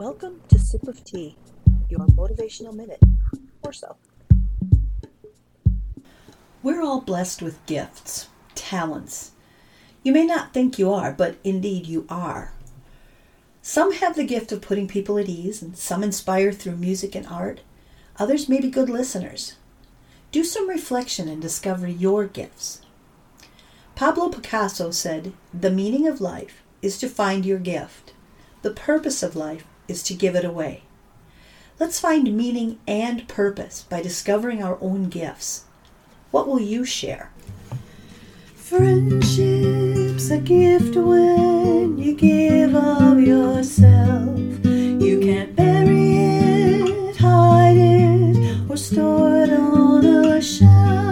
Welcome to Sip of Tea, your motivational minute, or so. We're all blessed with gifts, talents. You may not think you are, but indeed you are. Some have the gift of putting people at ease, and some inspire through music and art. Others may be good listeners. Do some reflection and discover your gifts. Pablo Picasso said, The meaning of life is to find your gift. The purpose of life is to give it away. Let's find meaning and purpose by discovering our own gifts. What will you share? Friendship's a gift when you give of yourself. You can't bury it, hide it, or store it on a shelf.